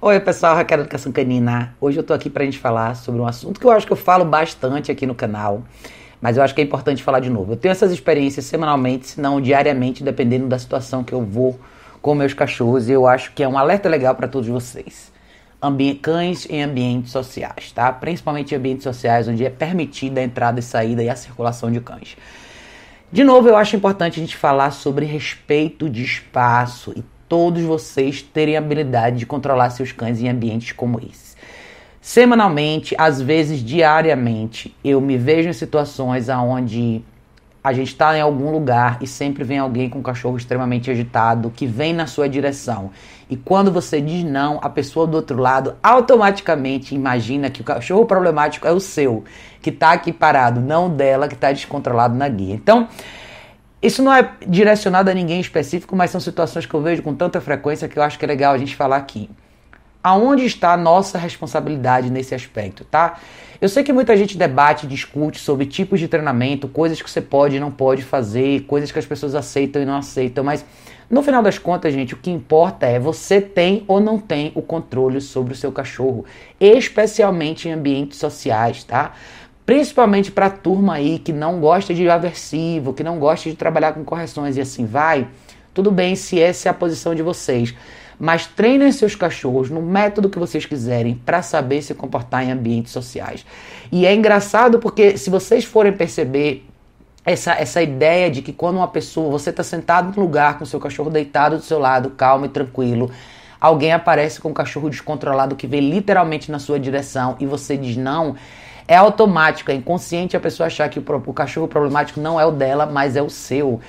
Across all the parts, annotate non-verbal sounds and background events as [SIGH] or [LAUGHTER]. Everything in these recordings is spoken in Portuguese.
Oi, pessoal, Raquel Educação Canina. Hoje eu tô aqui pra gente falar sobre um assunto que eu acho que eu falo bastante aqui no canal, mas eu acho que é importante falar de novo. Eu tenho essas experiências semanalmente, se não diariamente, dependendo da situação que eu vou com meus cachorros, e eu acho que é um alerta legal para todos vocês. Ambi cães em ambientes sociais, tá? Principalmente em ambientes sociais onde é permitida a entrada e saída e a circulação de cães. De novo, eu acho importante a gente falar sobre respeito de espaço e todos vocês terem a habilidade de controlar seus cães em ambientes como esse. Semanalmente, às vezes diariamente, eu me vejo em situações onde a gente está em algum lugar e sempre vem alguém com um cachorro extremamente agitado que vem na sua direção. E quando você diz não, a pessoa do outro lado automaticamente imagina que o cachorro problemático é o seu, que está aqui parado, não dela, que está descontrolado na guia. Então, isso não é direcionado a ninguém específico, mas são situações que eu vejo com tanta frequência que eu acho que é legal a gente falar aqui. Aonde está a nossa responsabilidade nesse aspecto, tá? Eu sei que muita gente debate, discute sobre tipos de treinamento, coisas que você pode e não pode fazer, coisas que as pessoas aceitam e não aceitam, mas no final das contas, gente, o que importa é você tem ou não tem o controle sobre o seu cachorro, especialmente em ambientes sociais, tá? Principalmente para a turma aí que não gosta de aversivo, que não gosta de trabalhar com correções e assim vai. Tudo bem se essa é a posição de vocês. Mas treinem seus cachorros no método que vocês quiserem para saber se comportar em ambientes sociais. E é engraçado porque se vocês forem perceber essa, essa ideia de que quando uma pessoa, você está sentado no lugar com seu cachorro deitado do seu lado, calmo e tranquilo, alguém aparece com um cachorro descontrolado que vem literalmente na sua direção e você diz não, é automático, é inconsciente a pessoa achar que o, o cachorro problemático não é o dela, mas é o seu.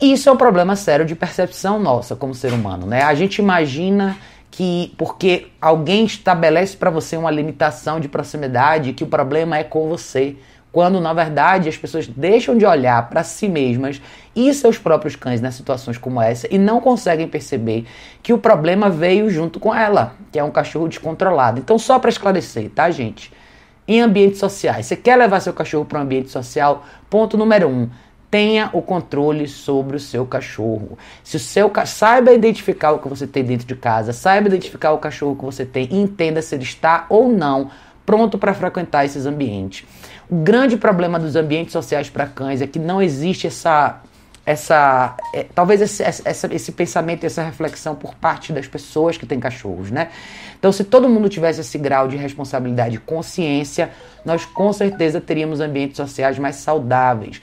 Isso é um problema sério de percepção nossa como ser humano, né? A gente imagina que porque alguém estabelece para você uma limitação de proximidade, que o problema é com você, quando na verdade as pessoas deixam de olhar para si mesmas e seus próprios cães nas situações como essa e não conseguem perceber que o problema veio junto com ela, que é um cachorro descontrolado. Então só para esclarecer, tá, gente? Em ambientes sociais. Você quer levar seu cachorro para um ambiente social? Ponto número um. Tenha o controle sobre o seu cachorro. Se o seu saiba identificar o que você tem dentro de casa, saiba identificar o cachorro que você tem e entenda se ele está ou não pronto para frequentar esses ambientes. O grande problema dos ambientes sociais para cães é que não existe essa essa é, talvez esse, essa, esse pensamento, essa reflexão por parte das pessoas que têm cachorros, né? Então, se todo mundo tivesse esse grau de responsabilidade e consciência, nós com certeza teríamos ambientes sociais mais saudáveis.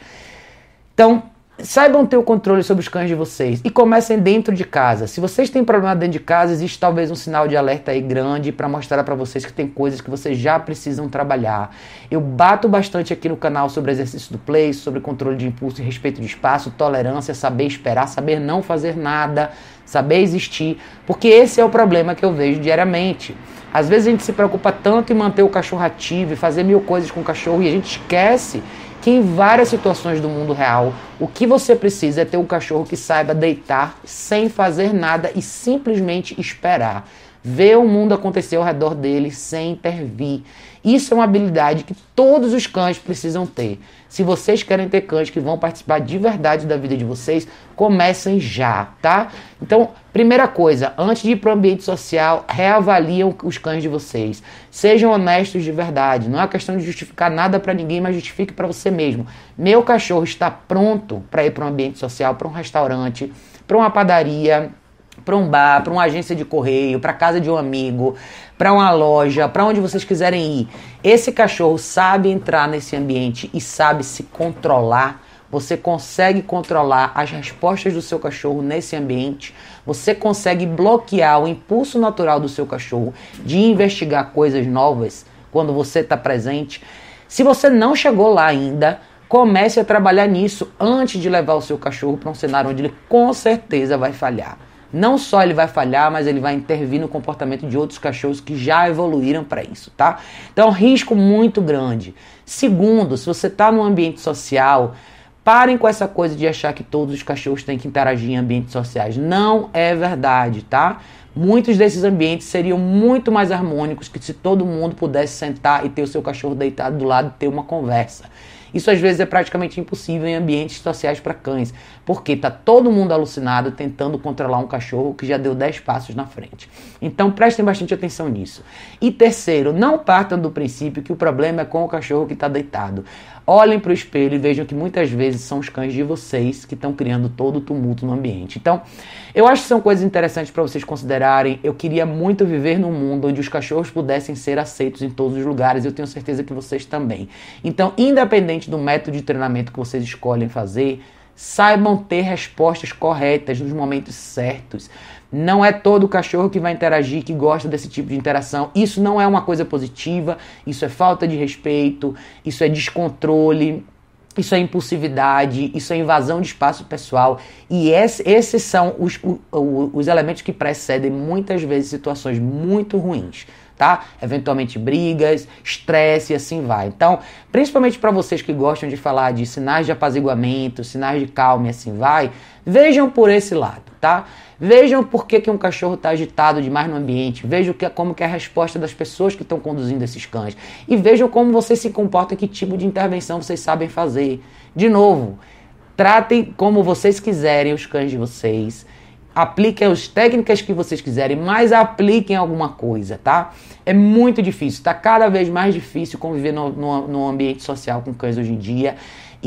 Então, Saibam ter o controle sobre os cães de vocês e comecem dentro de casa. Se vocês têm problema dentro de casa, existe talvez um sinal de alerta aí grande para mostrar para vocês que tem coisas que vocês já precisam trabalhar. Eu bato bastante aqui no canal sobre exercício do play, sobre controle de impulso e respeito de espaço, tolerância, saber esperar, saber não fazer nada, saber existir, porque esse é o problema que eu vejo diariamente. Às vezes a gente se preocupa tanto em manter o cachorro ativo e fazer mil coisas com o cachorro e a gente esquece que em várias situações do mundo real, o que você precisa é ter um cachorro que saiba deitar sem fazer nada e simplesmente esperar. Ver o mundo acontecer ao redor dele sem intervir. Isso é uma habilidade que todos os cães precisam ter. Se vocês querem ter cães que vão participar de verdade da vida de vocês, comecem já, tá? Então, primeira coisa, antes de ir para o ambiente social, reavaliam os cães de vocês. Sejam honestos de verdade. Não é questão de justificar nada para ninguém, mas justifique para você mesmo. Meu cachorro está pronto para ir para um ambiente social, para um restaurante, para uma padaria para um bar, para uma agência de correio, para casa de um amigo, para uma loja, para onde vocês quiserem ir. Esse cachorro sabe entrar nesse ambiente e sabe se controlar. Você consegue controlar as respostas do seu cachorro nesse ambiente. Você consegue bloquear o impulso natural do seu cachorro de investigar coisas novas quando você está presente. Se você não chegou lá ainda, comece a trabalhar nisso antes de levar o seu cachorro para um cenário onde ele com certeza vai falhar. Não só ele vai falhar, mas ele vai intervir no comportamento de outros cachorros que já evoluíram para isso, tá? Então, risco muito grande. Segundo, se você está num ambiente social, parem com essa coisa de achar que todos os cachorros têm que interagir em ambientes sociais. Não é verdade, tá? Muitos desses ambientes seriam muito mais harmônicos que se todo mundo pudesse sentar e ter o seu cachorro deitado do lado e ter uma conversa. Isso às vezes é praticamente impossível em ambientes sociais para cães, porque tá todo mundo alucinado tentando controlar um cachorro que já deu 10 passos na frente. Então prestem bastante atenção nisso. E terceiro, não partam do princípio que o problema é com o cachorro que está deitado. Olhem para o espelho e vejam que muitas vezes são os cães de vocês que estão criando todo o tumulto no ambiente. Então, eu acho que são coisas interessantes para vocês considerarem. Eu queria muito viver num mundo onde os cachorros pudessem ser aceitos em todos os lugares. Eu tenho certeza que vocês também. Então, independente do método de treinamento que vocês escolhem fazer, saibam ter respostas corretas nos momentos certos. Não é todo cachorro que vai interagir que gosta desse tipo de interação. Isso não é uma coisa positiva, isso é falta de respeito, isso é descontrole, isso é impulsividade, isso é invasão de espaço pessoal. E esses são os, os elementos que precedem muitas vezes situações muito ruins tá? Eventualmente brigas, estresse e assim vai. Então, principalmente para vocês que gostam de falar de sinais de apaziguamento, sinais de calma e assim vai, vejam por esse lado, tá? Vejam por que, que um cachorro está agitado demais no ambiente, vejam que, como que é a resposta das pessoas que estão conduzindo esses cães e vejam como você se comporta, que tipo de intervenção vocês sabem fazer. De novo, tratem como vocês quiserem os cães de vocês apliquem as técnicas que vocês quiserem, mas apliquem alguma coisa, tá? É muito difícil, está cada vez mais difícil conviver no, no, no ambiente social com cães hoje em dia.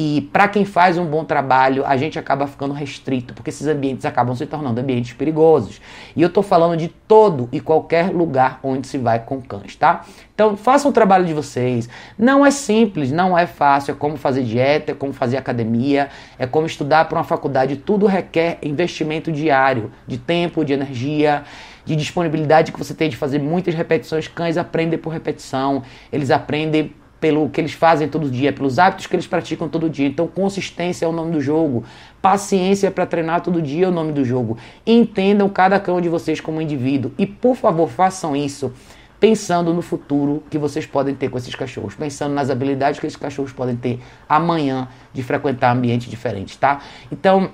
E para quem faz um bom trabalho, a gente acaba ficando restrito, porque esses ambientes acabam se tornando ambientes perigosos. E eu estou falando de todo e qualquer lugar onde se vai com cães, tá? Então façam o trabalho de vocês. Não é simples, não é fácil, é como fazer dieta, é como fazer academia, é como estudar para uma faculdade. Tudo requer investimento diário, de tempo, de energia de disponibilidade que você tem de fazer muitas repetições. Cães aprendem por repetição, eles aprendem pelo que eles fazem todo dia, pelos hábitos que eles praticam todo dia. Então, consistência é o nome do jogo. Paciência para treinar todo dia é o nome do jogo. Entendam cada cão de vocês como indivíduo e, por favor, façam isso pensando no futuro que vocês podem ter com esses cachorros, pensando nas habilidades que esses cachorros podem ter amanhã de frequentar ambientes diferentes, tá? Então,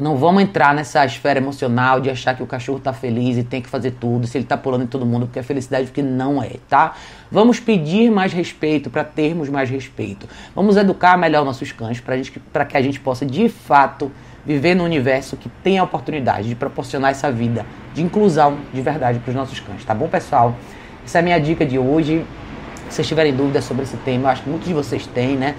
não vamos entrar nessa esfera emocional de achar que o cachorro está feliz e tem que fazer tudo, se ele está pulando em todo mundo, porque é felicidade porque não é, tá? Vamos pedir mais respeito para termos mais respeito. Vamos educar melhor nossos cães para que a gente possa de fato viver num universo que tem a oportunidade de proporcionar essa vida de inclusão de verdade para os nossos cães, tá bom, pessoal? Essa é a minha dica de hoje. Se vocês tiverem dúvidas sobre esse tema, eu acho que muitos de vocês têm, né?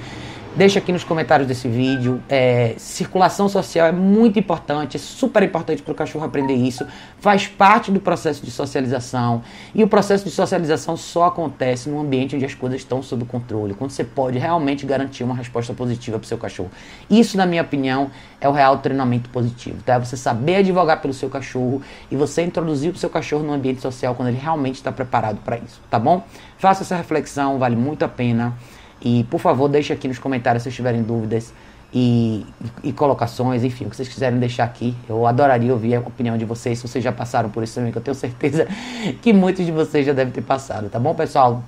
Deixa aqui nos comentários desse vídeo. É, circulação social é muito importante, é super importante para o cachorro aprender isso. Faz parte do processo de socialização. E o processo de socialização só acontece num ambiente onde as coisas estão sob controle, quando você pode realmente garantir uma resposta positiva para o seu cachorro. Isso, na minha opinião, é o real treinamento positivo. Tá? Você saber advogar pelo seu cachorro e você introduzir o seu cachorro no ambiente social quando ele realmente está preparado para isso, tá bom? Faça essa reflexão, vale muito a pena. E, por favor, deixe aqui nos comentários se tiverem dúvidas e, e, e, colocações, enfim, o que vocês quiserem deixar aqui. Eu adoraria ouvir a opinião de vocês, se vocês já passaram por isso também, que eu tenho certeza [LAUGHS] que muitos de vocês já devem ter passado, tá bom, pessoal?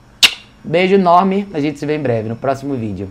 Beijo enorme, a gente se vê em breve no próximo vídeo.